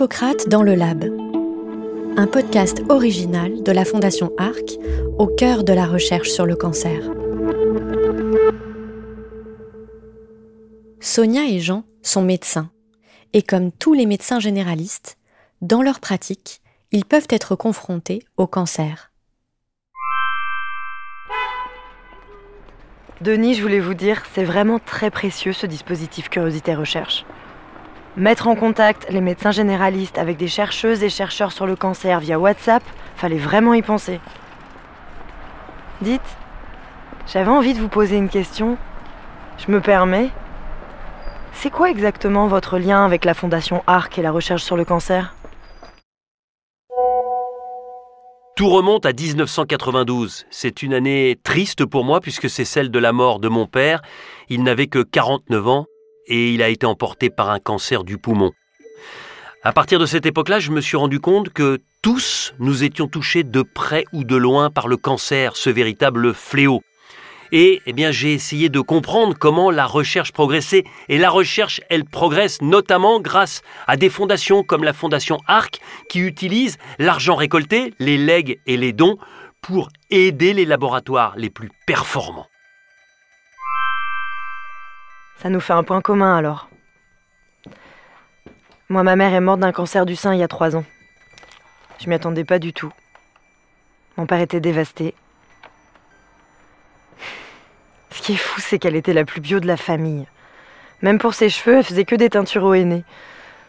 Hippocrate dans le Lab. Un podcast original de la Fondation ARC au cœur de la recherche sur le cancer. Sonia et Jean sont médecins. Et comme tous les médecins généralistes, dans leur pratique, ils peuvent être confrontés au cancer. Denis, je voulais vous dire, c'est vraiment très précieux ce dispositif Curiosité Recherche. Mettre en contact les médecins généralistes avec des chercheuses et chercheurs sur le cancer via WhatsApp, fallait vraiment y penser. Dites, j'avais envie de vous poser une question. Je me permets. C'est quoi exactement votre lien avec la Fondation ARC et la recherche sur le cancer? Tout remonte à 1992. C'est une année triste pour moi puisque c'est celle de la mort de mon père. Il n'avait que 49 ans et il a été emporté par un cancer du poumon. À partir de cette époque-là, je me suis rendu compte que tous nous étions touchés de près ou de loin par le cancer, ce véritable fléau. Et eh bien, j'ai essayé de comprendre comment la recherche progressait. Et la recherche, elle progresse notamment grâce à des fondations comme la fondation ARC qui utilise l'argent récolté, les legs et les dons pour aider les laboratoires les plus performants. Ça nous fait un point commun alors. Moi, ma mère est morte d'un cancer du sein il y a trois ans. Je m'y attendais pas du tout. Mon père était dévasté. Ce qui est fou, c'est qu'elle était la plus bio de la famille. Même pour ses cheveux, elle faisait que des teintures au henné.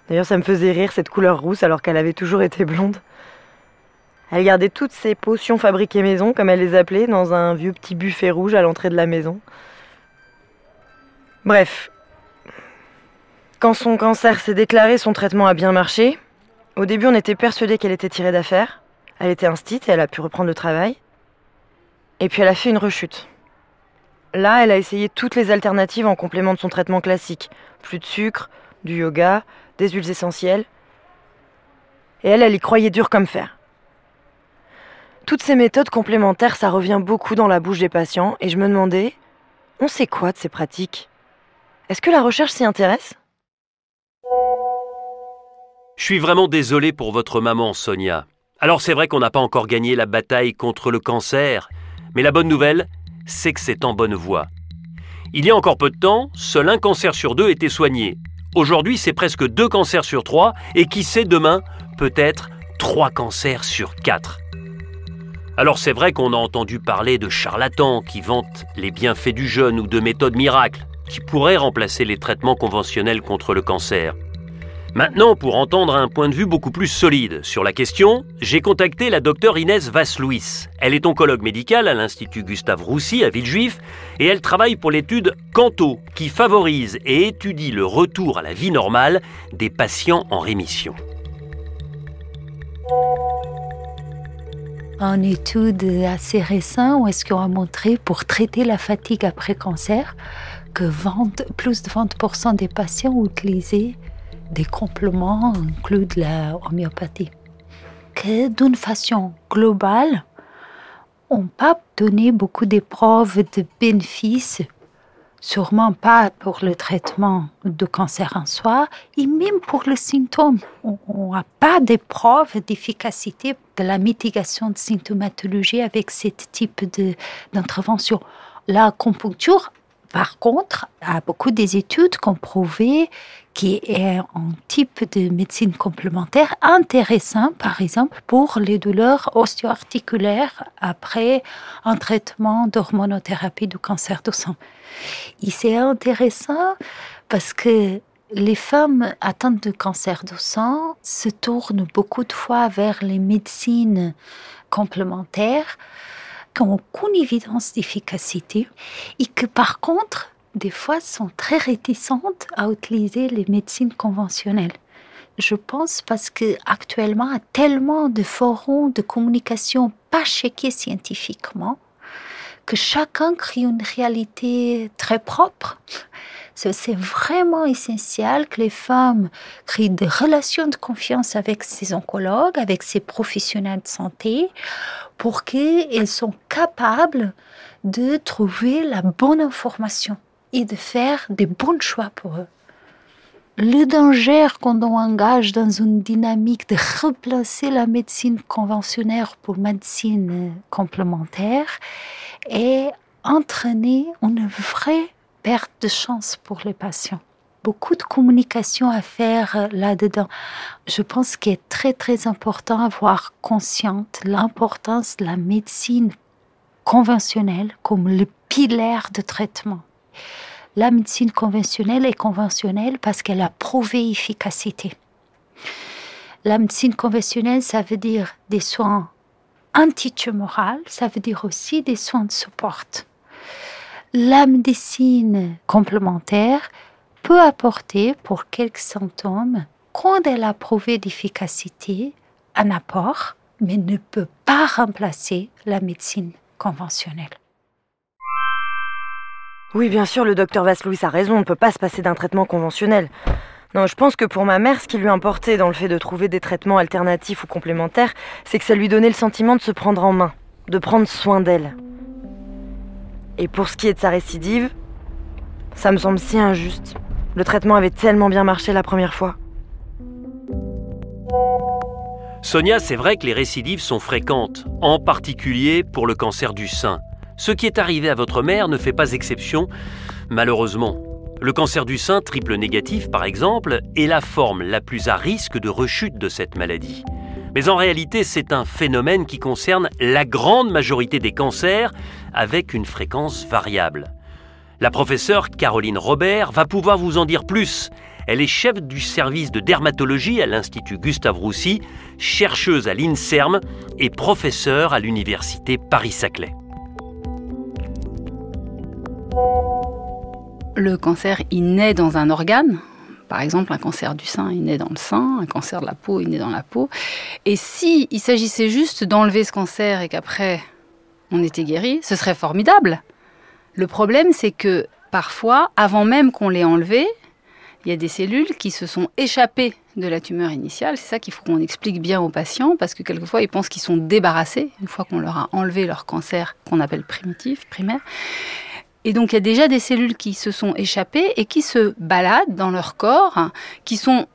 D'ailleurs, ça me faisait rire cette couleur rousse alors qu'elle avait toujours été blonde. Elle gardait toutes ses potions fabriquées maison, comme elle les appelait, dans un vieux petit buffet rouge à l'entrée de la maison. Bref. Quand son cancer s'est déclaré, son traitement a bien marché. Au début, on était persuadé qu'elle était tirée d'affaire. Elle était instite et elle a pu reprendre le travail. Et puis elle a fait une rechute. Là, elle a essayé toutes les alternatives en complément de son traitement classique. Plus de sucre, du yoga, des huiles essentielles. Et elle, elle y croyait dur comme fer. Toutes ces méthodes complémentaires, ça revient beaucoup dans la bouche des patients, et je me demandais, on sait quoi de ces pratiques? Est-ce que la recherche s'y intéresse? Je suis vraiment désolé pour votre maman, Sonia. Alors c'est vrai qu'on n'a pas encore gagné la bataille contre le cancer, mais la bonne nouvelle, c'est que c'est en bonne voie. Il y a encore peu de temps, seul un cancer sur deux était soigné. Aujourd'hui, c'est presque deux cancers sur trois, et qui sait demain, peut-être trois cancers sur quatre. Alors c'est vrai qu'on a entendu parler de charlatans qui vantent les bienfaits du jeûne ou de méthodes miracles qui pourraient remplacer les traitements conventionnels contre le cancer. Maintenant, pour entendre un point de vue beaucoup plus solide sur la question, j'ai contacté la docteure Inès Vasslouis. Elle est oncologue médicale à l'Institut Gustave Roussy à Villejuif et elle travaille pour l'étude Canto qui favorise et étudie le retour à la vie normale des patients en rémission. Une étude assez récente où est-ce qu'on a montré pour traiter la fatigue après cancer que 20, plus de 20% des patients utilisé des compléments inclus de la homéopathie. Que d'une façon globale, on pas donné beaucoup d'épreuves de bénéfices, sûrement pas pour le traitement de cancer en soi, et même pour le symptôme. On n'a pas d'épreuves d'efficacité de la mitigation de symptomatologie avec ce type d'intervention. La compuncture par contre, il y a beaucoup des études qui ont prouvé qu'il est un type de médecine complémentaire intéressant, par exemple, pour les douleurs osteoarticulaires après un traitement d'hormonothérapie du cancer du sang. Et c'est intéressant parce que les femmes atteintes de cancer du sang se tournent beaucoup de fois vers les médecines complémentaires qui n'ont aucune évidence d'efficacité et que par contre, des fois, sont très réticentes à utiliser les médecines conventionnelles. Je pense parce que actuellement, il y a tellement de forums de communication pas checkés scientifiquement que chacun crée une réalité très propre. C'est vraiment essentiel que les femmes créent des relations de confiance avec ces oncologues, avec ces professionnels de santé, pour qu'elles soient capables de trouver la bonne information et de faire des bons choix pour eux. le danger quand on engage dans une dynamique de replacer la médecine conventionnelle pour médecine complémentaire est entraîner une vraie perte de chance pour les patients. Beaucoup de communication à faire là-dedans. Je pense qu'il est très très important d'avoir consciente l'importance de la médecine conventionnelle comme le pilier de traitement la médecine conventionnelle est conventionnelle parce qu'elle a prouvé efficacité. La médecine conventionnelle, ça veut dire des soins antitumoraux, ça veut dire aussi des soins de support. La médecine complémentaire peut apporter pour quelques symptômes, quand elle a prouvé d'efficacité, un apport, mais ne peut pas remplacer la médecine conventionnelle. Oui, bien sûr, le docteur Vaslouis a raison, on ne peut pas se passer d'un traitement conventionnel. Non, je pense que pour ma mère, ce qui lui importait dans le fait de trouver des traitements alternatifs ou complémentaires, c'est que ça lui donnait le sentiment de se prendre en main, de prendre soin d'elle. Et pour ce qui est de sa récidive, ça me semble si injuste. Le traitement avait tellement bien marché la première fois. Sonia, c'est vrai que les récidives sont fréquentes, en particulier pour le cancer du sein. Ce qui est arrivé à votre mère ne fait pas exception, malheureusement. Le cancer du sein triple négatif, par exemple, est la forme la plus à risque de rechute de cette maladie. Mais en réalité, c'est un phénomène qui concerne la grande majorité des cancers avec une fréquence variable. La professeure Caroline Robert va pouvoir vous en dire plus. Elle est chef du service de dermatologie à l'Institut Gustave Roussy, chercheuse à l'INSERM et professeure à l'Université Paris-Saclay. Le cancer, il naît dans un organe. Par exemple, un cancer du sein, il naît dans le sein, un cancer de la peau, il naît dans la peau. Et si il s'agissait juste d'enlever ce cancer et qu'après on était guéri, ce serait formidable. Le problème, c'est que parfois, avant même qu'on l'ait enlevé, il y a des cellules qui se sont échappées de la tumeur initiale. C'est ça qu'il faut qu'on explique bien aux patients, parce que quelquefois, ils pensent qu'ils sont débarrassés une fois qu'on leur a enlevé leur cancer qu'on appelle primitif, primaire. Et donc il y a déjà des cellules qui se sont échappées et qui se baladent dans leur corps, qui sont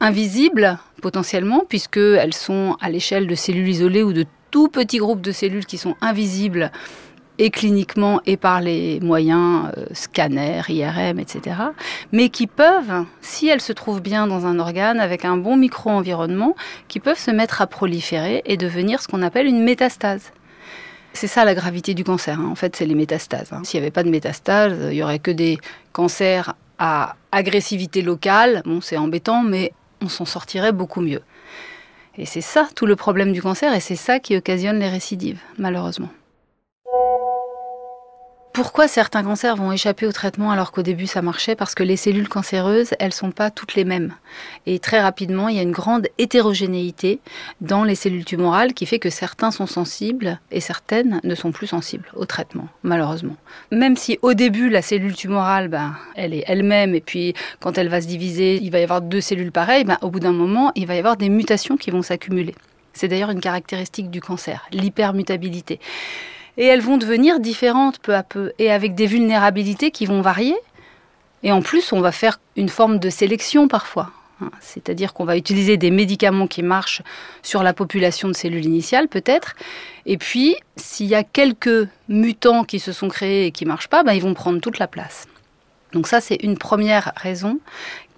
invisibles potentiellement, puisqu'elles sont à l'échelle de cellules isolées ou de tout petits groupes de cellules qui sont invisibles et cliniquement et par les moyens euh, scanners, IRM, etc. Mais qui peuvent, si elles se trouvent bien dans un organe avec un bon micro-environnement, qui peuvent se mettre à proliférer et devenir ce qu'on appelle une métastase. C'est ça la gravité du cancer. Hein. En fait, c'est les métastases. Hein. S'il n'y avait pas de métastases, il y aurait que des cancers à agressivité locale. Bon, c'est embêtant, mais on s'en sortirait beaucoup mieux. Et c'est ça tout le problème du cancer, et c'est ça qui occasionne les récidives, malheureusement. Pourquoi certains cancers vont échapper au traitement alors qu'au début ça marchait? Parce que les cellules cancéreuses, elles sont pas toutes les mêmes. Et très rapidement, il y a une grande hétérogénéité dans les cellules tumorales qui fait que certains sont sensibles et certaines ne sont plus sensibles au traitement, malheureusement. Même si au début la cellule tumorale, ben, elle est elle-même et puis quand elle va se diviser, il va y avoir deux cellules pareilles, ben, au bout d'un moment, il va y avoir des mutations qui vont s'accumuler. C'est d'ailleurs une caractéristique du cancer, l'hypermutabilité et elles vont devenir différentes peu à peu, et avec des vulnérabilités qui vont varier. Et en plus, on va faire une forme de sélection parfois. Hein. C'est-à-dire qu'on va utiliser des médicaments qui marchent sur la population de cellules initiales, peut-être. Et puis, s'il y a quelques mutants qui se sont créés et qui ne marchent pas, ben, ils vont prendre toute la place. Donc ça, c'est une première raison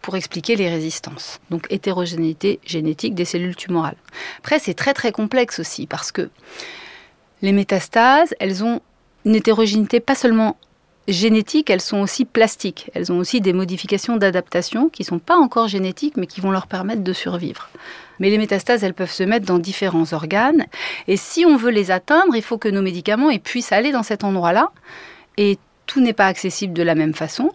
pour expliquer les résistances. Donc hétérogénéité génétique des cellules tumorales. Après, c'est très très complexe aussi parce que les métastases, elles ont une hétérogénéité pas seulement génétique, elles sont aussi plastiques. Elles ont aussi des modifications d'adaptation qui ne sont pas encore génétiques, mais qui vont leur permettre de survivre. Mais les métastases, elles peuvent se mettre dans différents organes. Et si on veut les atteindre, il faut que nos médicaments puissent aller dans cet endroit-là. Et tout n'est pas accessible de la même façon.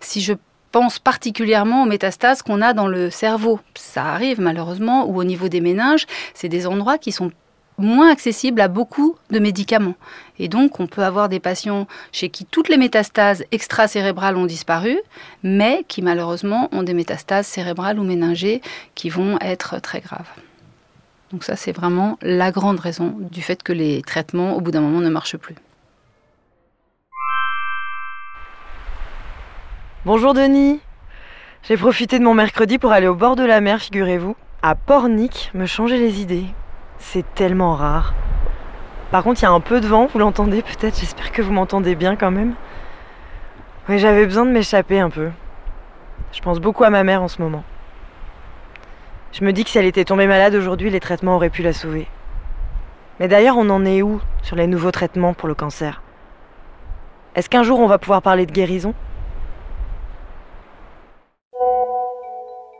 Si je pense particulièrement aux métastases qu'on a dans le cerveau. Ça arrive malheureusement, ou au niveau des méninges, c'est des endroits qui sont moins accessible à beaucoup de médicaments. Et donc, on peut avoir des patients chez qui toutes les métastases extracérébrales ont disparu, mais qui malheureusement ont des métastases cérébrales ou méningées qui vont être très graves. Donc ça, c'est vraiment la grande raison du fait que les traitements, au bout d'un moment, ne marchent plus. Bonjour Denis. J'ai profité de mon mercredi pour aller au bord de la mer, figurez-vous, à Pornic, me changer les idées. C'est tellement rare. Par contre, il y a un peu de vent, vous l'entendez peut-être, j'espère que vous m'entendez bien quand même. Oui, j'avais besoin de m'échapper un peu. Je pense beaucoup à ma mère en ce moment. Je me dis que si elle était tombée malade aujourd'hui, les traitements auraient pu la sauver. Mais d'ailleurs, on en est où sur les nouveaux traitements pour le cancer? Est-ce qu'un jour on va pouvoir parler de guérison?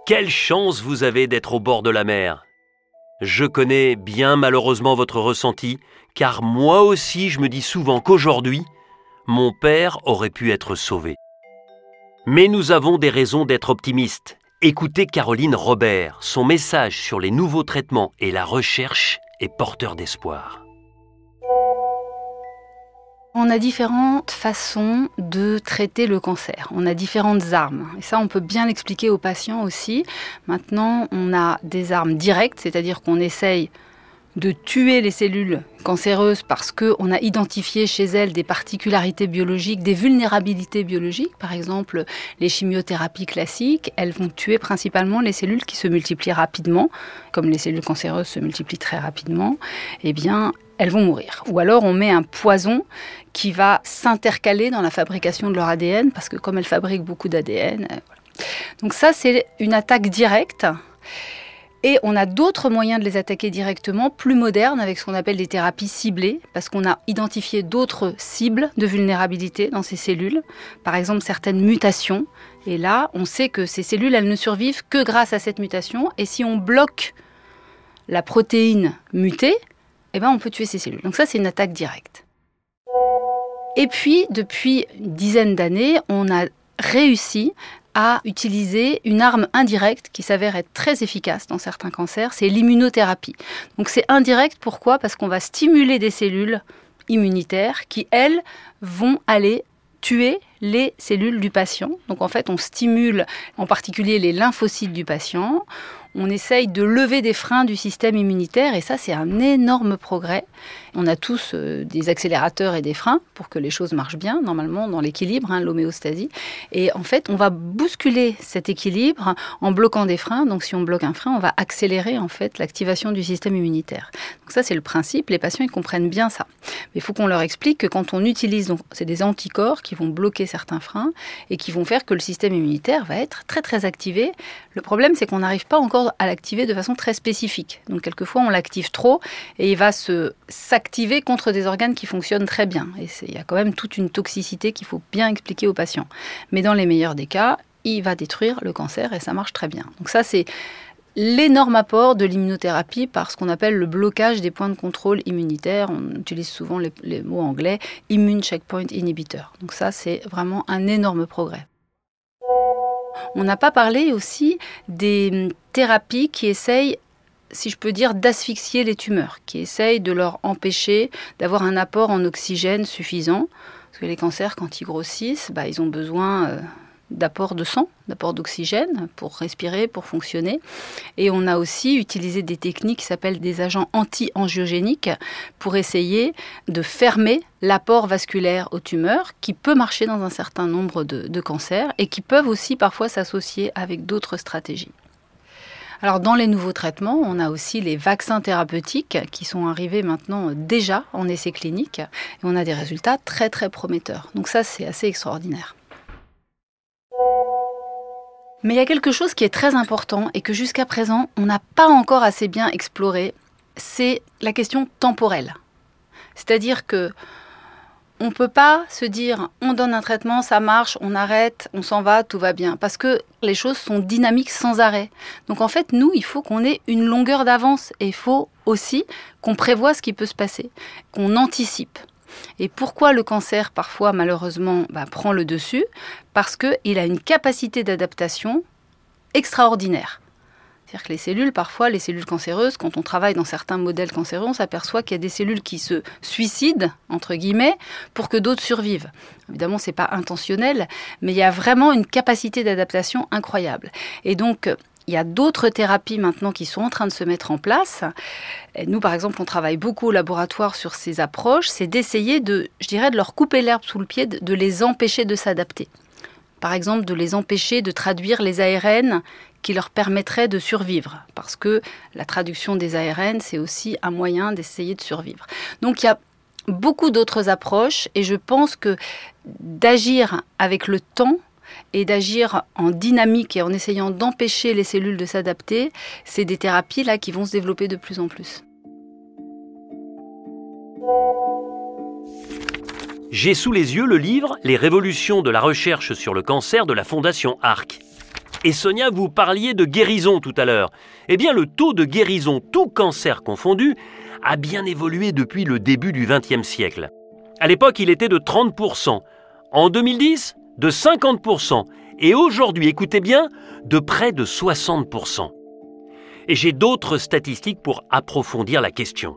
Quelle chance vous avez d'être au bord de la mer. Je connais bien malheureusement votre ressenti, car moi aussi je me dis souvent qu'aujourd'hui, mon père aurait pu être sauvé. Mais nous avons des raisons d'être optimistes. Écoutez Caroline Robert, son message sur les nouveaux traitements et la recherche est porteur d'espoir. On a différentes façons de traiter le cancer. On a différentes armes. Et ça, on peut bien l'expliquer aux patients aussi. Maintenant, on a des armes directes, c'est-à-dire qu'on essaye de tuer les cellules cancéreuses parce qu'on a identifié chez elles des particularités biologiques, des vulnérabilités biologiques. Par exemple, les chimiothérapies classiques, elles vont tuer principalement les cellules qui se multiplient rapidement, comme les cellules cancéreuses se multiplient très rapidement. Eh bien, elles vont mourir. Ou alors on met un poison qui va s'intercaler dans la fabrication de leur ADN, parce que comme elles fabriquent beaucoup d'ADN. Euh, Donc ça, c'est une attaque directe. Et on a d'autres moyens de les attaquer directement, plus modernes, avec ce qu'on appelle des thérapies ciblées, parce qu'on a identifié d'autres cibles de vulnérabilité dans ces cellules, par exemple certaines mutations. Et là, on sait que ces cellules, elles ne survivent que grâce à cette mutation. Et si on bloque la protéine mutée, eh ben, on peut tuer ces cellules. Donc ça, c'est une attaque directe. Et puis, depuis une dizaine d'années, on a réussi à utiliser une arme indirecte qui s'avère être très efficace dans certains cancers, c'est l'immunothérapie. Donc c'est indirect, pourquoi? Parce qu'on va stimuler des cellules immunitaires qui, elles, vont aller tuer les cellules du patient. Donc en fait, on stimule en particulier les lymphocytes du patient on essaye de lever des freins du système immunitaire et ça c'est un énorme progrès. On a tous euh, des accélérateurs et des freins pour que les choses marchent bien, normalement dans l'équilibre, hein, l'homéostasie. Et en fait, on va bousculer cet équilibre en bloquant des freins. Donc si on bloque un frein, on va accélérer en fait l'activation du système immunitaire. Donc ça c'est le principe, les patients ils comprennent bien ça. Mais il faut qu'on leur explique que quand on utilise, donc c'est des anticorps qui vont bloquer certains freins et qui vont faire que le système immunitaire va être très très activé. Le problème c'est qu'on n'arrive pas encore à l'activer de façon très spécifique. Donc quelquefois on l'active trop et il va se s'activer contre des organes qui fonctionnent très bien. Et il y a quand même toute une toxicité qu'il faut bien expliquer aux patients. Mais dans les meilleurs des cas, il va détruire le cancer et ça marche très bien. Donc ça c'est l'énorme apport de l'immunothérapie par ce qu'on appelle le blocage des points de contrôle immunitaire. On utilise souvent les, mots anglais immune checkpoint inhibitor. Donc ça, c'est vraiment un énorme progrès. On n'a pas parlé aussi des thérapies qui essayent si je peux dire, d'asphyxier les tumeurs, qui essayent de leur empêcher d'avoir un apport en oxygène suffisant. Parce que les cancers, quand ils grossissent, bah, ils ont besoin euh, d'apport de sang, d'apport d'oxygène pour respirer, pour fonctionner. Et on a aussi utilisé des techniques qui s'appellent des agents anti-angiogéniques pour essayer de fermer l'apport vasculaire aux tumeurs qui peut marcher dans un certain nombre de, cancers et qui peuvent aussi parfois s'associer avec d'autres stratégies. Alors dans les nouveaux traitements, on a aussi les vaccins thérapeutiques qui sont arrivés maintenant déjà en essai clinique et on a des résultats très très prometteurs. Donc ça c'est assez extraordinaire. Mais il y a quelque chose qui est très important et que jusqu'à présent, on n'a pas encore assez bien exploré, c'est la question temporelle. C'est-à-dire que on ne peut pas se dire on donne un traitement, ça marche, on arrête, on s'en va, tout va bien. Parce que les choses sont dynamiques sans arrêt. Donc en fait, nous, il faut qu'on ait une longueur d'avance et il faut aussi qu'on prévoit ce qui peut se passer, qu'on anticipe. Et pourquoi le cancer, parfois, malheureusement, bah, prend le dessus? Parce qu'il a une capacité d'adaptation extraordinaire. C'est-à-dire que les cellules, parfois, les cellules cancéreuses, quand on travaille dans certains modèles cancéreux, on s'aperçoit qu'il y a des cellules qui se suicident, entre guillemets, pour que d'autres survivent. Évidemment, ce n'est pas intentionnel, mais il y a vraiment une capacité d'adaptation incroyable. Et donc, il y a d'autres thérapies maintenant qui sont en train de se mettre en place. Nous, par exemple, on travaille beaucoup au laboratoire sur ces approches. C'est d'essayer de, je dirais, de leur couper l'herbe sous le pied, de les empêcher de s'adapter. par exemple de les empêcher de traduire les ARN qui leur permettraient de survivre, parce que la traduction des ARN, c'est aussi un moyen d'essayer de survivre. Donc il y a beaucoup d'autres approches, et je pense que d'agir avec le temps, et d'agir en dynamique et en essayant d'empêcher les cellules de s'adapter, c'est des thérapies là qui vont se développer de plus en plus. J'ai sous les yeux le livre Les révolutions de la recherche sur le cancer de la Fondation ARC. Et Sonia, vous parliez de guérison tout à l'heure. Eh bien, le taux de guérison, tout cancer confondu, a bien évolué depuis le début du XXe siècle. À l'époque, il était de 30%. En 2010, de 50%. Et aujourd'hui, écoutez bien, de près de 60%. Et j'ai d'autres statistiques pour approfondir la question.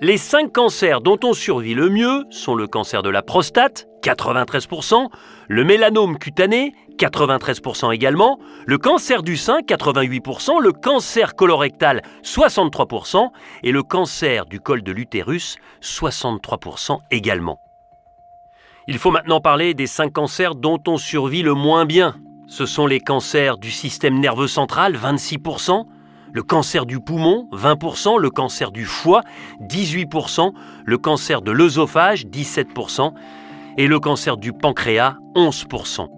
Les cinq cancers dont on survit le mieux sont le cancer de la prostate, 93%, le mélanome cutané, 93% également, le cancer du sein, 88%, le cancer colorectal, 63%, et le cancer du col de l'utérus, 63% également. Il faut maintenant parler des cinq cancers dont on survit le moins bien. Ce sont les cancers du système nerveux central, 26%, le cancer du poumon, 20%, le cancer du foie, 18%, le cancer de l'œsophage, 17%, et le cancer du pancréas, 11%.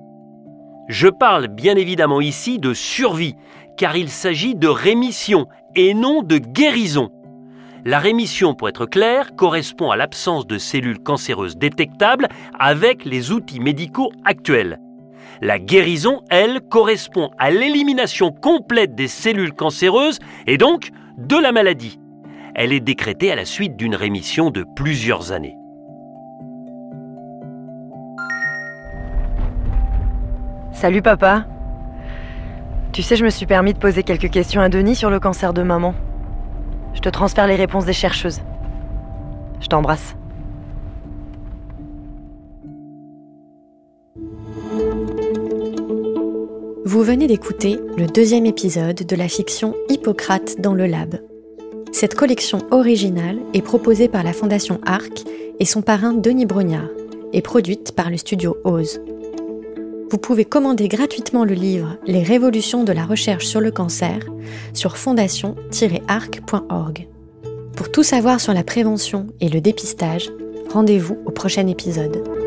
Je parle bien évidemment ici de survie, car il s'agit de rémission et non de guérison. La rémission, pour être clair, correspond à l'absence de cellules cancéreuses détectables avec les outils médicaux actuels. La guérison, elle, correspond à l'élimination complète des cellules cancéreuses et donc de la maladie. Elle est décrétée à la suite d'une rémission de plusieurs années. Salut papa. Tu sais, je me suis permis de poser quelques questions à Denis sur le cancer de maman. Je te transfère les réponses des chercheuses. Je t'embrasse. Vous venez d'écouter le deuxième épisode de la fiction Hippocrate dans le lab. Cette collection originale est proposée par la Fondation Arc et son parrain Denis Brognard et produite par le studio Ose. Vous pouvez commander gratuitement le livre Les révolutions de la recherche sur le cancer sur fondation-arc.org. Pour tout savoir sur la prévention et le dépistage, rendez-vous au prochain épisode.